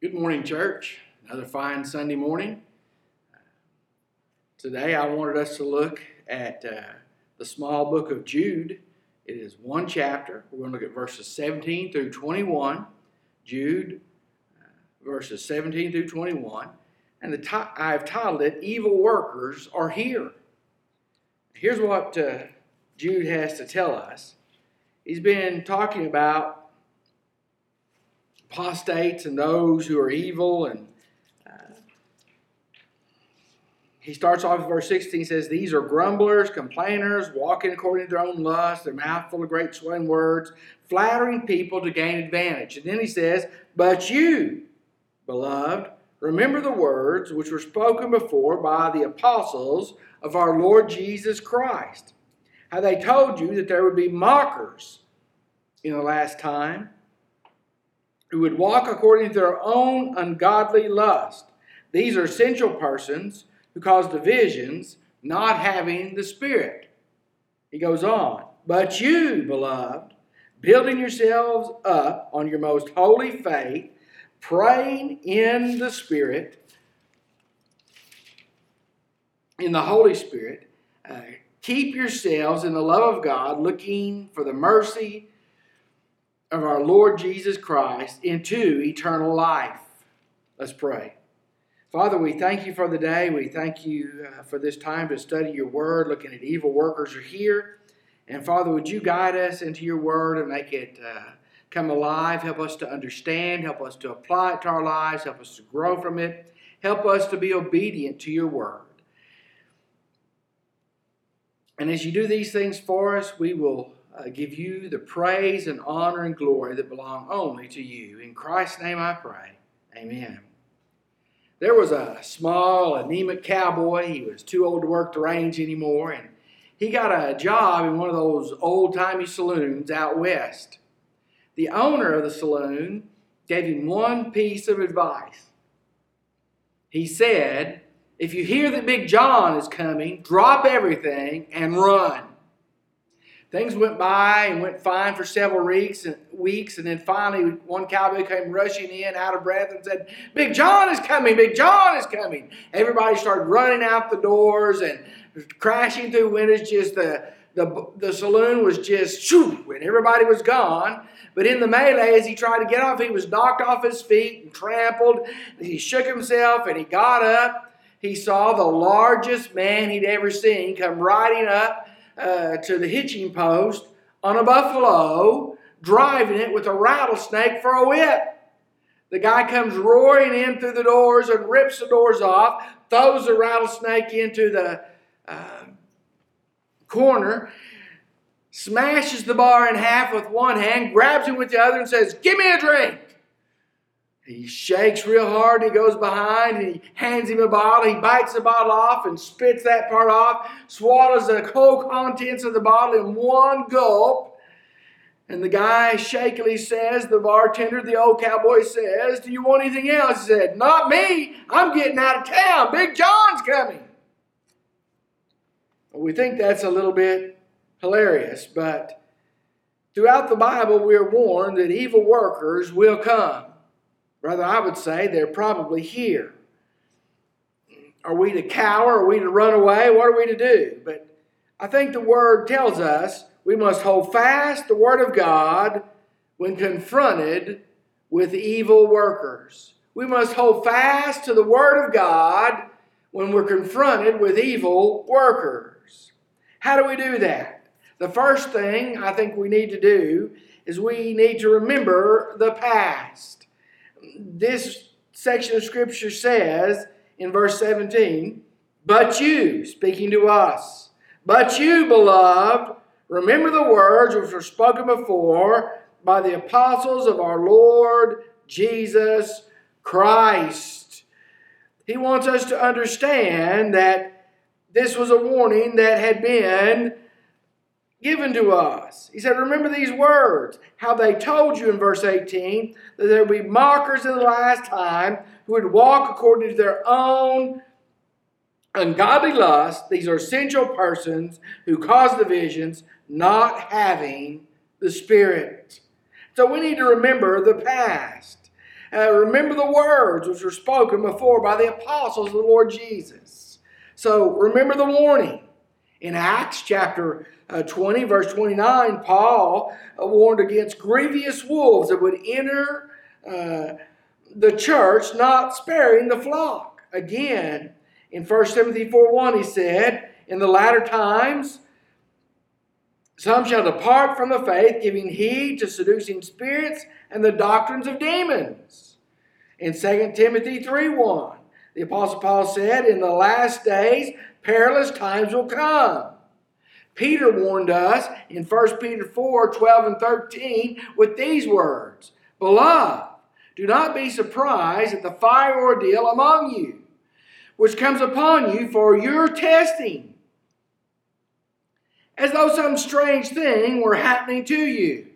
Good morning, church. Another fine Sunday morning. Today, I wanted us to look at uh, the small book of Jude. It is one chapter. We're going to look at verses 17 through 21. Jude, uh, verses 17 through 21. And t- I've titled it, Evil Workers Are Here. Here's what uh, Jude has to tell us. He's been talking about apostates and those who are evil. And uh, he starts off with verse 16 says, These are grumblers, complainers, walking according to their own lust, their mouth full of great swelling words, flattering people to gain advantage. And then he says, But you, beloved, remember the words which were spoken before by the apostles of our Lord Jesus Christ. How they told you that there would be mockers in the last time who would walk according to their own ungodly lust. These are sensual persons who cause divisions, not having the Spirit. He goes on, But you, beloved, building yourselves up on your most holy faith, praying in the Spirit, in the Holy Spirit, uh, keep yourselves in the love of God, looking for the mercy of our Lord Jesus Christ into eternal life. Let's pray. Father, we thank you for the day. We thank you uh, for this time to study your word, looking at evil workers are here. And Father, would you guide us into your word and make it uh, come alive? Help us to understand, help us to apply it to our lives, help us to grow from it, help us to be obedient to your word. And as you do these things for us, we will uh, give you the praise and honor and glory that belong only to you. In Christ's name I pray. Amen. There was a small, anemic cowboy. He was too old to work the range anymore, and he got a job in one of those old timey saloons out west. The owner of the saloon gave him one piece of advice. He said, If you hear that Big John is coming, drop everything and run. Things went by and went fine for several weeks and weeks, and then finally one cowboy came rushing in out of breath and said, Big John is coming, Big John is coming. Everybody started running out the doors and crashing through windows, just the the, the saloon was just shoo, and everybody was gone. But in the melee, as he tried to get off, he was knocked off his feet and trampled. He shook himself and he got up. He saw the largest man he'd ever seen come riding up uh, to the hitching post on a buffalo, driving it with a rattlesnake for a whip. The guy comes roaring in through the doors and rips the doors off, throws the rattlesnake into the uh, corner, smashes the bar in half with one hand, grabs him with the other, and says, Give me a drink. He shakes real hard. He goes behind he hands him a bottle. He bites the bottle off and spits that part off, swallows the whole contents of the bottle in one gulp. And the guy shakily says, the bartender, the old cowboy says, Do you want anything else? He said, Not me. I'm getting out of town. Big John's coming. We think that's a little bit hilarious, but throughout the Bible, we are warned that evil workers will come. Rather, I would say they're probably here. Are we to cower? Are we to run away? What are we to do? But I think the Word tells us we must hold fast the Word of God when confronted with evil workers. We must hold fast to the Word of God when we're confronted with evil workers. How do we do that? The first thing I think we need to do is we need to remember the past this section of Scripture says in verse 17, But you, speaking to us, but you, beloved, remember the words which were spoken before by the apostles of our Lord Jesus Christ. He wants us to understand that this was a warning that had been given to us. He said, Remember these words, how they told you in verse 18 that there would be mockers in the last time who would walk according to their own ungodly lust. These are sensual persons who cause divisions, not having the Spirit. So we need to remember the past. Uh, remember the words which were spoken before by the apostles of the Lord Jesus. So remember the warning. In Acts chapter uh, 20, verse 29, Paul uh, warned against grievous wolves that would enter uh, the church, not sparing the flock. Again, in 1 Timothy 4 1, he said, In the latter times, some shall depart from the faith, giving heed to seducing spirits and the doctrines of demons. In 2 Timothy 3 1, the Apostle Paul said, In the last days, perilous times will come. Peter warned us in 1 Peter 4 12 and 13 with these words Beloved, do not be surprised at the fire ordeal among you, which comes upon you for your testing, as though some strange thing were happening to you.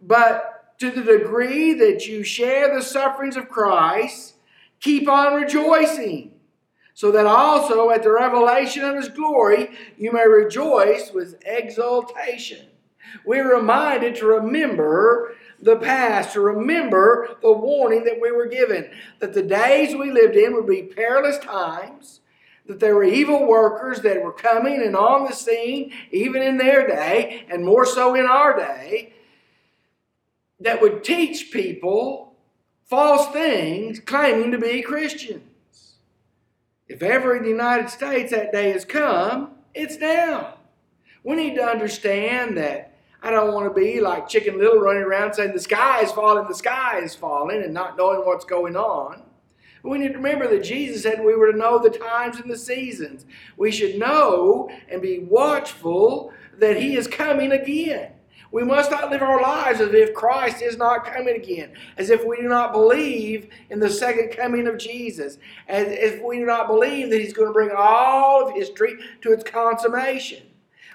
But to the degree that you share the sufferings of Christ, keep on rejoicing so that also at the revelation of his glory you may rejoice with exultation. We're reminded to remember the past, to remember the warning that we were given that the days we lived in would be perilous times, that there were evil workers that were coming and on the scene, even in their day, and more so in our day, that would teach people false things claiming to be Christians. If ever in the United States that day has come, it's now. We need to understand that I don't want to be like Chicken Little running around saying the sky is falling, the sky is falling, and not knowing what's going on. We need to remember that Jesus said we were to know the times and the seasons. We should know and be watchful that He is coming again. We must not live our lives as if Christ is not coming again, as if we do not believe in the second coming of Jesus, as if we do not believe that He's going to bring all of history to its consummation.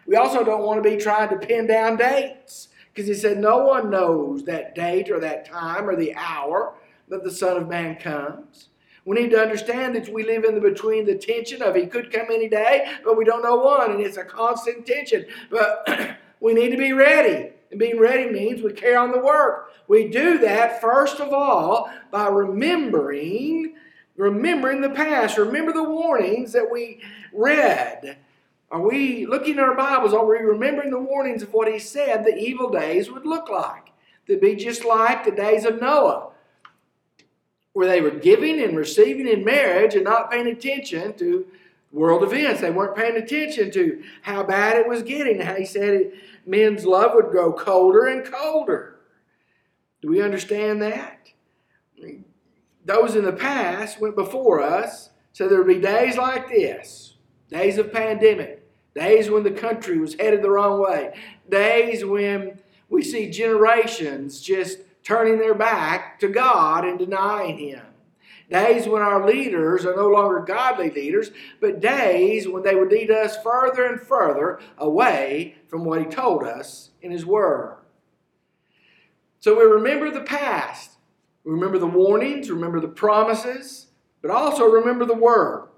We also don't want to be trying to pin down dates, because He said no one knows that date or that time or the hour that the Son of Man comes. We need to understand that we live in the between the tension of He could come any day, but we don't know when, and it's a constant tension. But we need to be ready. And being ready means we carry on the work. We do that, first of all, by remembering, remembering the past. Remember the warnings that we read. Are we looking at our Bibles? Are we remembering the warnings of what he said the evil days would look like? They'd be just like the days of Noah, where they were giving and receiving in marriage and not paying attention to world events. They weren't paying attention to how bad it was getting. How he said it, men's love would grow colder and colder. Do we understand that? Those in the past went before us, so there would be days like this days of pandemic, days when the country was headed the wrong way, days when we see generations just turning their back to God and denying Him. Days when our leaders are no longer godly leaders, but days when they would lead us further and further away from what He told us in His Word. So we remember the past. We remember the warnings, remember the promises, but also remember the Word.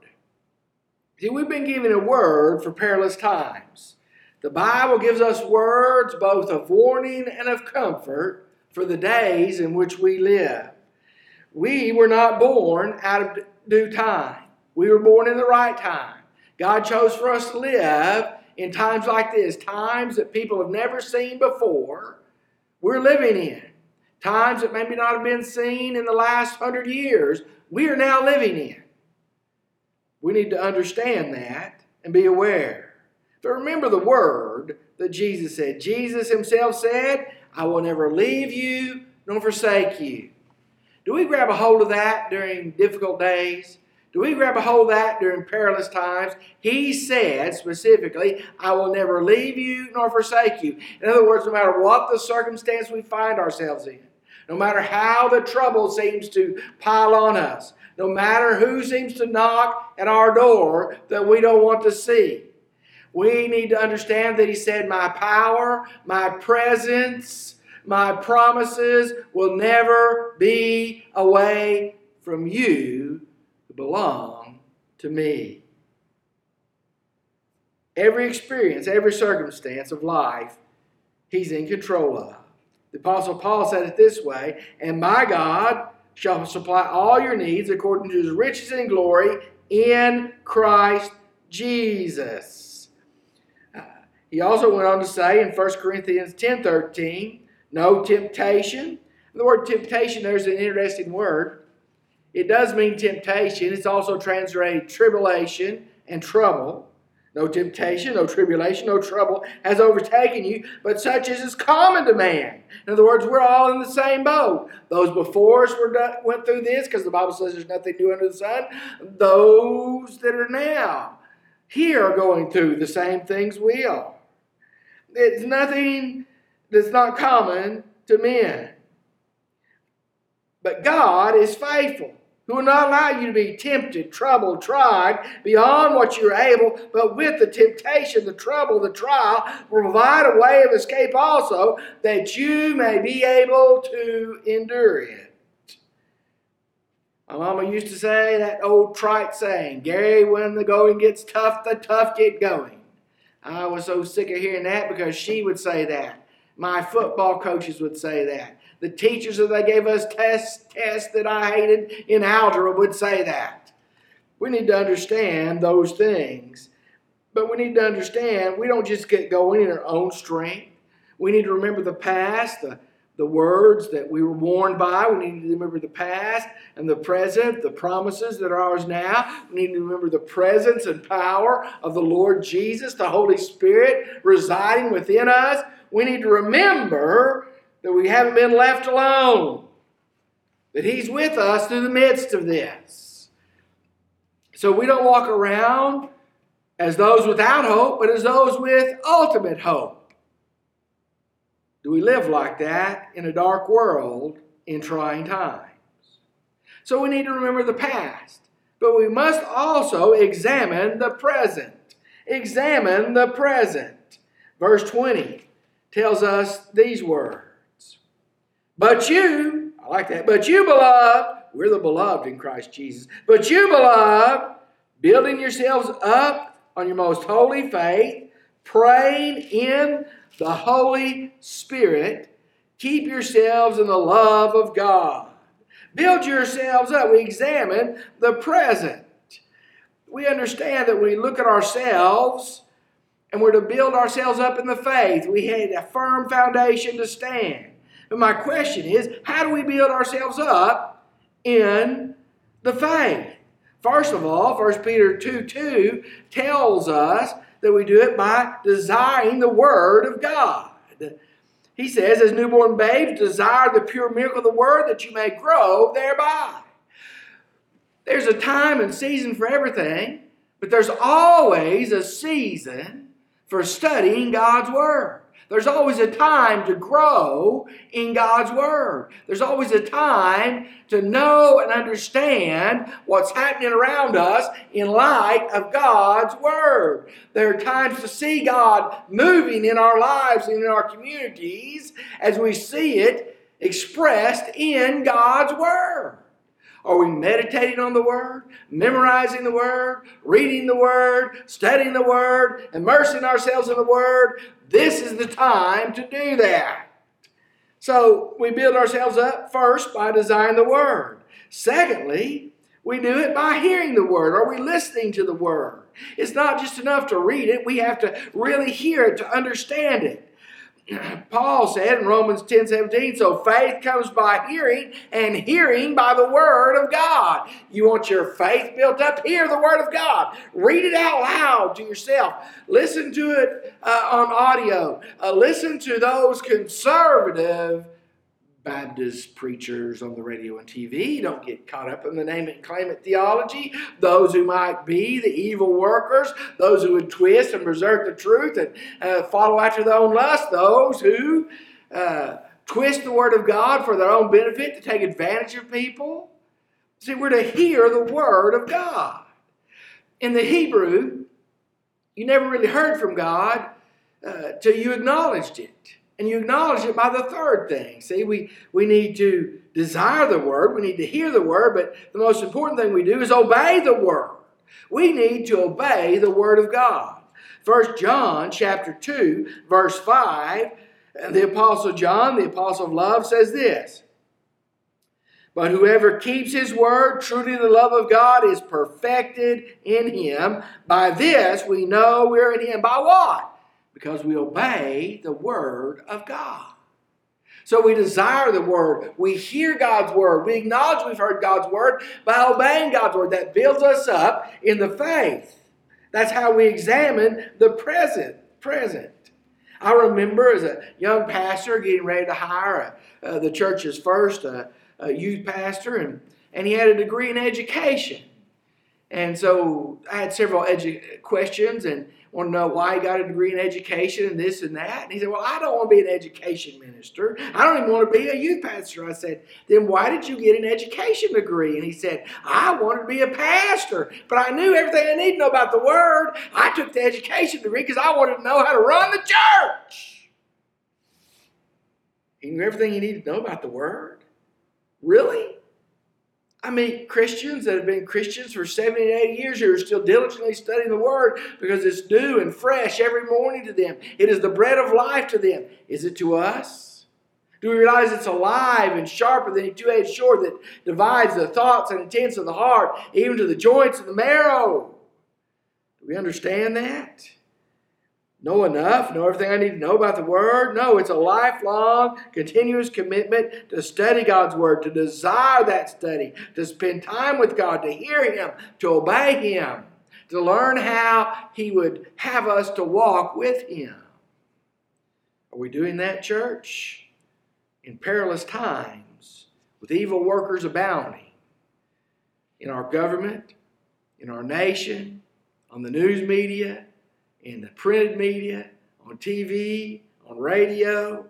See, we've been given a word for perilous times. The Bible gives us words both of warning and of comfort for the days in which we live. We were not born out of due time. We were born in the right time. God chose for us to live in times like this, times that people have never seen before. We're living in times that maybe not have been seen in the last hundred years. We are now living in. We need to understand that and be aware. But remember the word that Jesus said. Jesus himself said, I will never leave you nor forsake you. Do we grab a hold of that during difficult days? Do we grab a hold of that during perilous times? He said specifically, I will never leave you nor forsake you. In other words, no matter what the circumstance we find ourselves in, no matter how the trouble seems to pile on us, no matter who seems to knock at our door that we don't want to see, we need to understand that He said, My power, my presence, my promises will never be away from you who belong to me. Every experience, every circumstance of life, He's in control of. The Apostle Paul said it this way And my God shall supply all your needs according to his riches and glory in Christ Jesus. Uh, he also went on to say in 1 Corinthians 10 13, no temptation. The word temptation, there's an interesting word. It does mean temptation. It's also translated tribulation and trouble. No temptation, no tribulation, no trouble has overtaken you, but such as is common to man. In other words, we're all in the same boat. Those before us were done, went through this because the Bible says there's nothing new under the sun. Those that are now here are going through the same things we are. It's nothing that's not common to men. But God is faithful who will not allow you to be tempted, troubled, tried beyond what you're able, but with the temptation, the trouble, the trial, will provide a way of escape also, that you may be able to endure it. My mama used to say that old trite saying, Gary, when the going gets tough, the tough get going. I was so sick of hearing that because she would say that. My football coaches would say that. The teachers that they gave us tests, tests that I hated in algebra would say that. We need to understand those things. But we need to understand we don't just get going in our own strength. We need to remember the past, the, the words that we were warned by. We need to remember the past and the present, the promises that are ours now. We need to remember the presence and power of the Lord Jesus, the Holy Spirit residing within us. We need to remember that we haven't been left alone, that He's with us through the midst of this. So we don't walk around as those without hope, but as those with ultimate hope. Do we live like that in a dark world in trying times? So we need to remember the past, but we must also examine the present. Examine the present. Verse 20 tells us these words but you, I like that, but you, beloved, we're the beloved in Christ Jesus. But you, beloved, building yourselves up on your most holy faith, praying in the Holy Spirit, keep yourselves in the love of God. Build yourselves up. We examine the present. We understand that we look at ourselves and we're to build ourselves up in the faith. We had a firm foundation to stand. But my question is, how do we build ourselves up in the faith? First of all, 1 Peter 2 2 tells us that we do it by desiring the Word of God. He says, as newborn babes, desire the pure milk of the Word that you may grow thereby. There's a time and season for everything, but there's always a season for studying God's Word. There's always a time to grow in God's Word. There's always a time to know and understand what's happening around us in light of God's Word. There are times to see God moving in our lives and in our communities as we see it expressed in God's Word. Are we meditating on the Word, memorizing the Word, reading the Word, studying the Word, immersing ourselves in the Word? This is the time to do that. So we build ourselves up first by desiring the Word. Secondly, we do it by hearing the Word. Are we listening to the Word? It's not just enough to read it, we have to really hear it to understand it. Paul said in Romans 10 17, so faith comes by hearing, and hearing by the Word of God. You want your faith built up? Hear the Word of God. Read it out loud to yourself. Listen to it uh, on audio. Uh, listen to those conservative Baptist preachers on the radio and TV. Don't get caught up in the name it and claim it theology. Those who might be the evil workers, those who would twist and preserve the truth and uh, follow after their own lust, those who uh, twist the word of God for their own benefit to take advantage of people. See, we're to hear the word of God. In the Hebrew, you never really heard from God uh, till you acknowledged it. And you acknowledge it by the third thing. See, we, we need to desire the word, we need to hear the word, but the most important thing we do is obey the word. We need to obey the word of God. First John chapter 2, verse 5, the apostle John, the apostle of love, says this. But whoever keeps his word, truly the love of God is perfected in him. By this we know we're in him. By what? Because we obey the word of God. So we desire the word. We hear God's word. We acknowledge we've heard God's word by obeying God's word. That builds us up in the faith. That's how we examine the present. Present. I remember as a young pastor getting ready to hire a, uh, the church's first uh, a youth pastor, and, and he had a degree in education. And so I had several edu- questions and want to know why he got a degree in education and this and that. And he said, Well, I don't want to be an education minister. I don't even want to be a youth pastor. I said, Then why did you get an education degree? And he said, I wanted to be a pastor, but I knew everything I needed to know about the Word. I took the education degree because I wanted to know how to run the church. He knew everything he needed to know about the Word. Really? I meet Christians that have been Christians for 70 and 80 years who are still diligently studying the Word because it's new and fresh every morning to them. It is the bread of life to them. Is it to us? Do we realize it's alive and sharper than a two edged sword that divides the thoughts and intents of the heart, even to the joints of the marrow? Do we understand that? Know enough, know everything I need to know about the Word. No, it's a lifelong, continuous commitment to study God's Word, to desire that study, to spend time with God, to hear Him, to obey Him, to learn how He would have us to walk with Him. Are we doing that, church? In perilous times, with evil workers abounding in our government, in our nation, on the news media, in the printed media, on TV, on radio.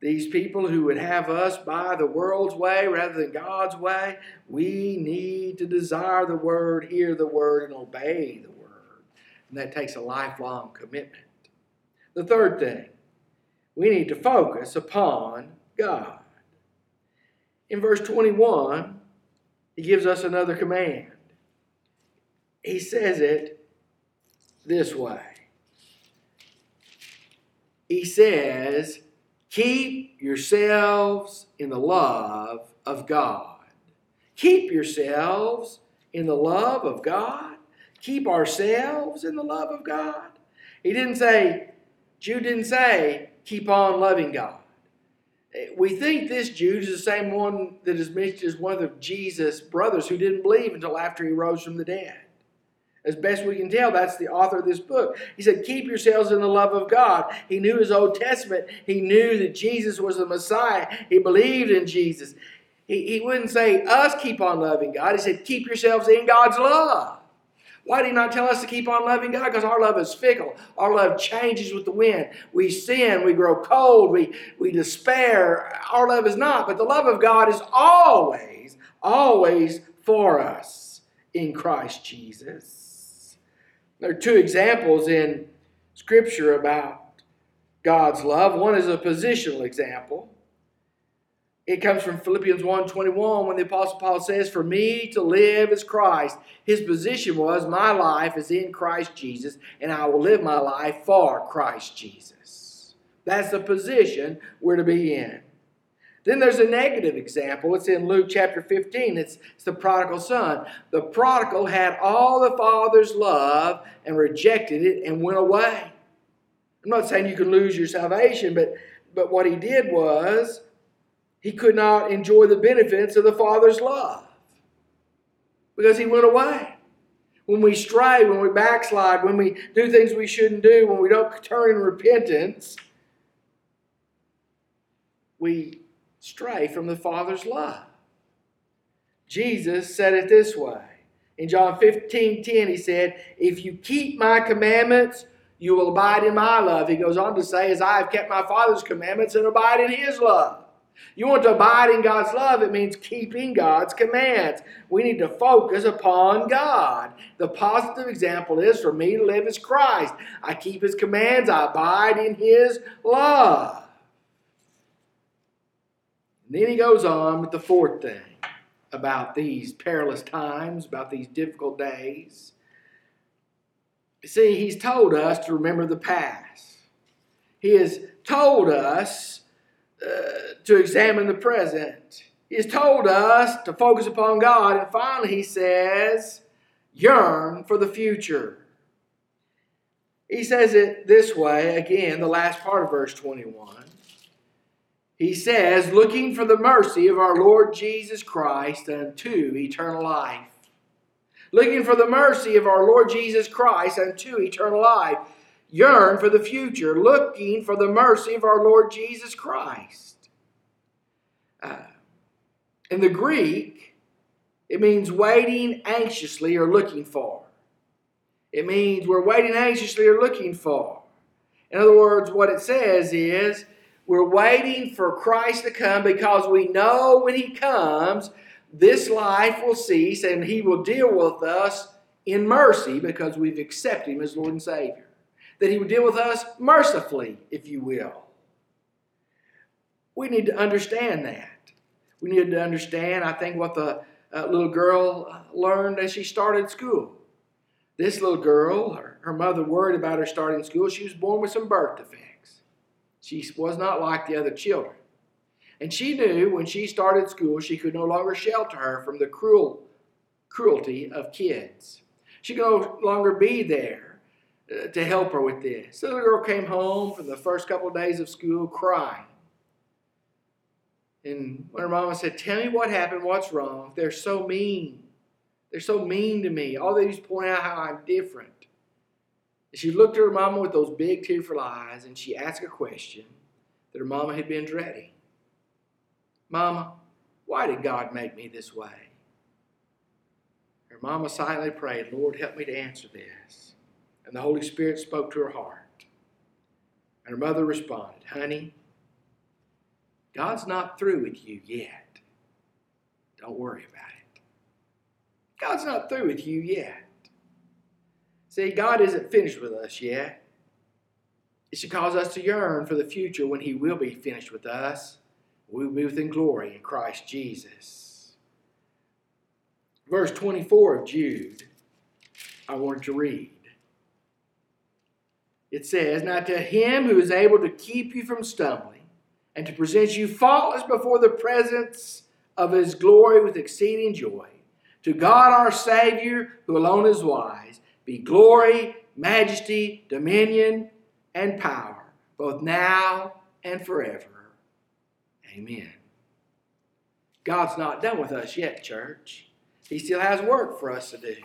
These people who would have us buy the world's way rather than God's way, we need to desire the Word, hear the Word, and obey the Word. And that takes a lifelong commitment. The third thing, we need to focus upon God. In verse 21, he gives us another command. He says it this way. He says, Keep yourselves in the love of God. Keep yourselves in the love of God. Keep ourselves in the love of God. He didn't say, Jude didn't say, keep on loving God. We think this Jude is the same one that is mentioned as one of Jesus' brothers who didn't believe until after he rose from the dead. As best we can tell, that's the author of this book. He said, Keep yourselves in the love of God. He knew his Old Testament. He knew that Jesus was the Messiah. He believed in Jesus. He, he wouldn't say, Us keep on loving God. He said, Keep yourselves in God's love. Why did he not tell us to keep on loving God? Because our love is fickle. Our love changes with the wind. We sin, we grow cold, we, we despair. Our love is not. But the love of God is always, always for us in Christ Jesus. There are two examples in Scripture about God's love. One is a positional example. It comes from Philippians 1:21 when the apostle Paul says, "For me to live is Christ." His position was, "My life is in Christ Jesus, and I will live my life for Christ Jesus." That's the position we're to be in. Then there's a negative example. It's in Luke chapter 15. It's, it's the prodigal son. The prodigal had all the father's love and rejected it and went away. I'm not saying you can lose your salvation, but, but what he did was he could not enjoy the benefits of the father's love because he went away. When we stray, when we backslide, when we do things we shouldn't do, when we don't turn in repentance, we stray from the Father's love. Jesus said it this way. In John 15 10, he said, If you keep my commandments, you will abide in my love. He goes on to say, As I have kept my Father's commandments and abide in his love. You want to abide in God's love, it means keeping God's commands. We need to focus upon God. The positive example is for me to live as Christ. I keep his commands, I abide in his love. And then he goes on with the fourth thing about these perilous times, about these difficult days. See, he's told us to remember the past. He has told us uh, to examine the present. He has told us to focus upon God. And finally, he says, yearn for the future. He says it this way, again, the last part of verse 21. He says, looking for the mercy of our Lord Jesus Christ unto eternal life. Looking for the mercy of our Lord Jesus Christ unto eternal life. Yearn for the future, looking for the mercy of our Lord Jesus Christ. Uh, in the Greek, it means waiting anxiously or looking for. It means we're waiting anxiously or looking for. In other words, what it says is we're waiting for Christ to come because we know when He comes, this life will cease and He will deal with us in mercy because we've accepted Him as Lord and Savior. That He would deal with us mercifully, if you will. We need to understand that. We need to understand, I think, what the uh, little girl uh, learned as she started school. This little girl, her, her mother worried about her starting school. She was born with some birth defects. She was not like the other children. And she knew when she started school, she could no longer shelter her from the cruel cruelty of kids. She could no longer be there uh, to help her with this. So the girl came home from the first couple of days of school crying. And when her mama said, Tell me what happened, what's wrong? They're so mean. They're so mean to me. All they do is point out how I'm different. She looked at her mama with those big tearful eyes and she asked a question that her mama had been dreading. Mama, why did God make me this way? Her mama silently prayed, Lord, help me to answer this. And the Holy Spirit spoke to her heart. And her mother responded, Honey, God's not through with you yet. Don't worry about it. God's not through with you yet. See, God isn't finished with us yet. It should cause us to yearn for the future when He will be finished with us. We will be within glory in Christ Jesus. Verse 24 of Jude, I wanted to read. It says, Now to him who is able to keep you from stumbling and to present you faultless before the presence of his glory with exceeding joy. To God our Savior, who alone is wise, be glory, majesty, dominion, and power, both now and forever. Amen. God's not done with us yet, church. He still has work for us to do.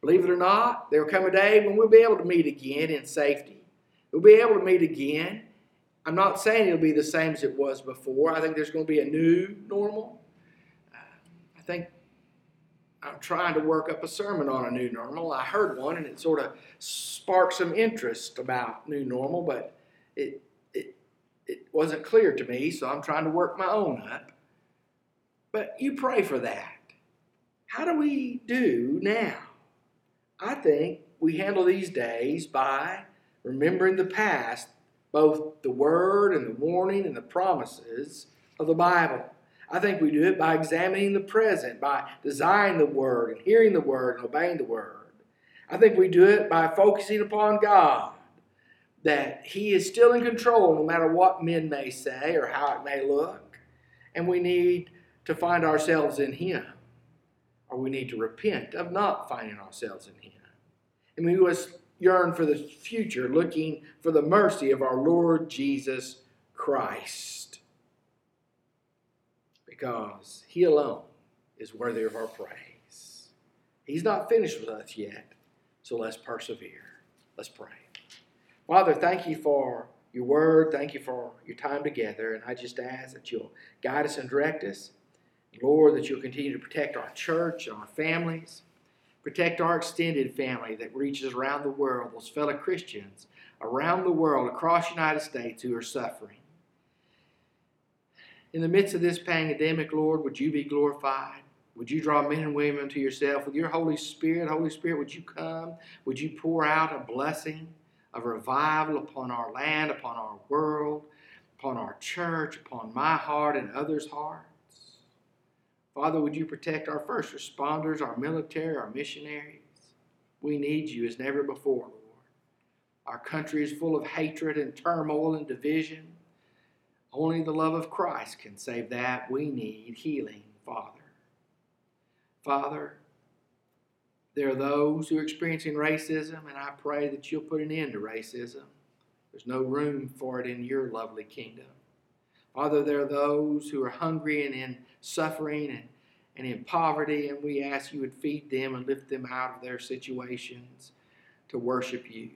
Believe it or not, there will come a day when we'll be able to meet again in safety. We'll be able to meet again I'm not saying it'll be the same as it was before. I think there's going to be a new normal. Uh, I think I'm trying to work up a sermon on a new normal. I heard one and it sort of sparked some interest about new normal, but it, it, it wasn't clear to me, so I'm trying to work my own up. But you pray for that. How do we do now? I think we handle these days by remembering the past both the word and the warning and the promises of the Bible. I think we do it by examining the present, by desiring the word and hearing the word and obeying the word. I think we do it by focusing upon God, that He is still in control no matter what men may say or how it may look. And we need to find ourselves in Him, or we need to repent of not finding ourselves in Him. And we must yearn for the future, looking for the mercy of our Lord Jesus Christ. Because He alone is worthy of our praise. He's not finished with us yet, so let's persevere. Let's pray. Father, thank you for your word. Thank you for your time together. And I just ask that you'll guide us and direct us. Lord, that you'll continue to protect our church and our families. Protect our extended family that reaches around the world, those fellow Christians around the world, across the United States who are suffering. In the midst of this pandemic, Lord, would you be glorified? Would you draw men and women to yourself with your Holy Spirit? Holy Spirit, would you come? Would you pour out a blessing a revival upon our land, upon our world, upon our church, upon my heart and others' hearts? Father, would you protect our first responders, our military, our missionaries? We need you as never before, Lord. Our country is full of hatred and turmoil and division. Only the love of Christ can save that. We need healing, Father. Father, there are those who are experiencing racism, and I pray that you'll put an end to racism. There's no room for it in your lovely kingdom. Father, there are those who are hungry and in suffering and, and in poverty, and we ask you would feed them and lift them out of their situations to worship you.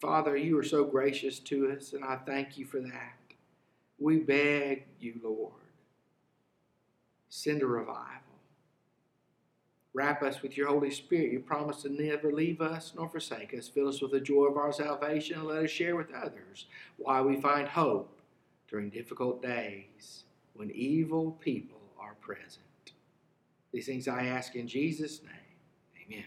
Father, you are so gracious to us, and I thank you for that. We beg you, Lord, send a revival. Wrap us with your Holy Spirit. You promise to never leave us nor forsake us. Fill us with the joy of our salvation and let us share with others why we find hope during difficult days when evil people are present. These things I ask in Jesus' name. Amen.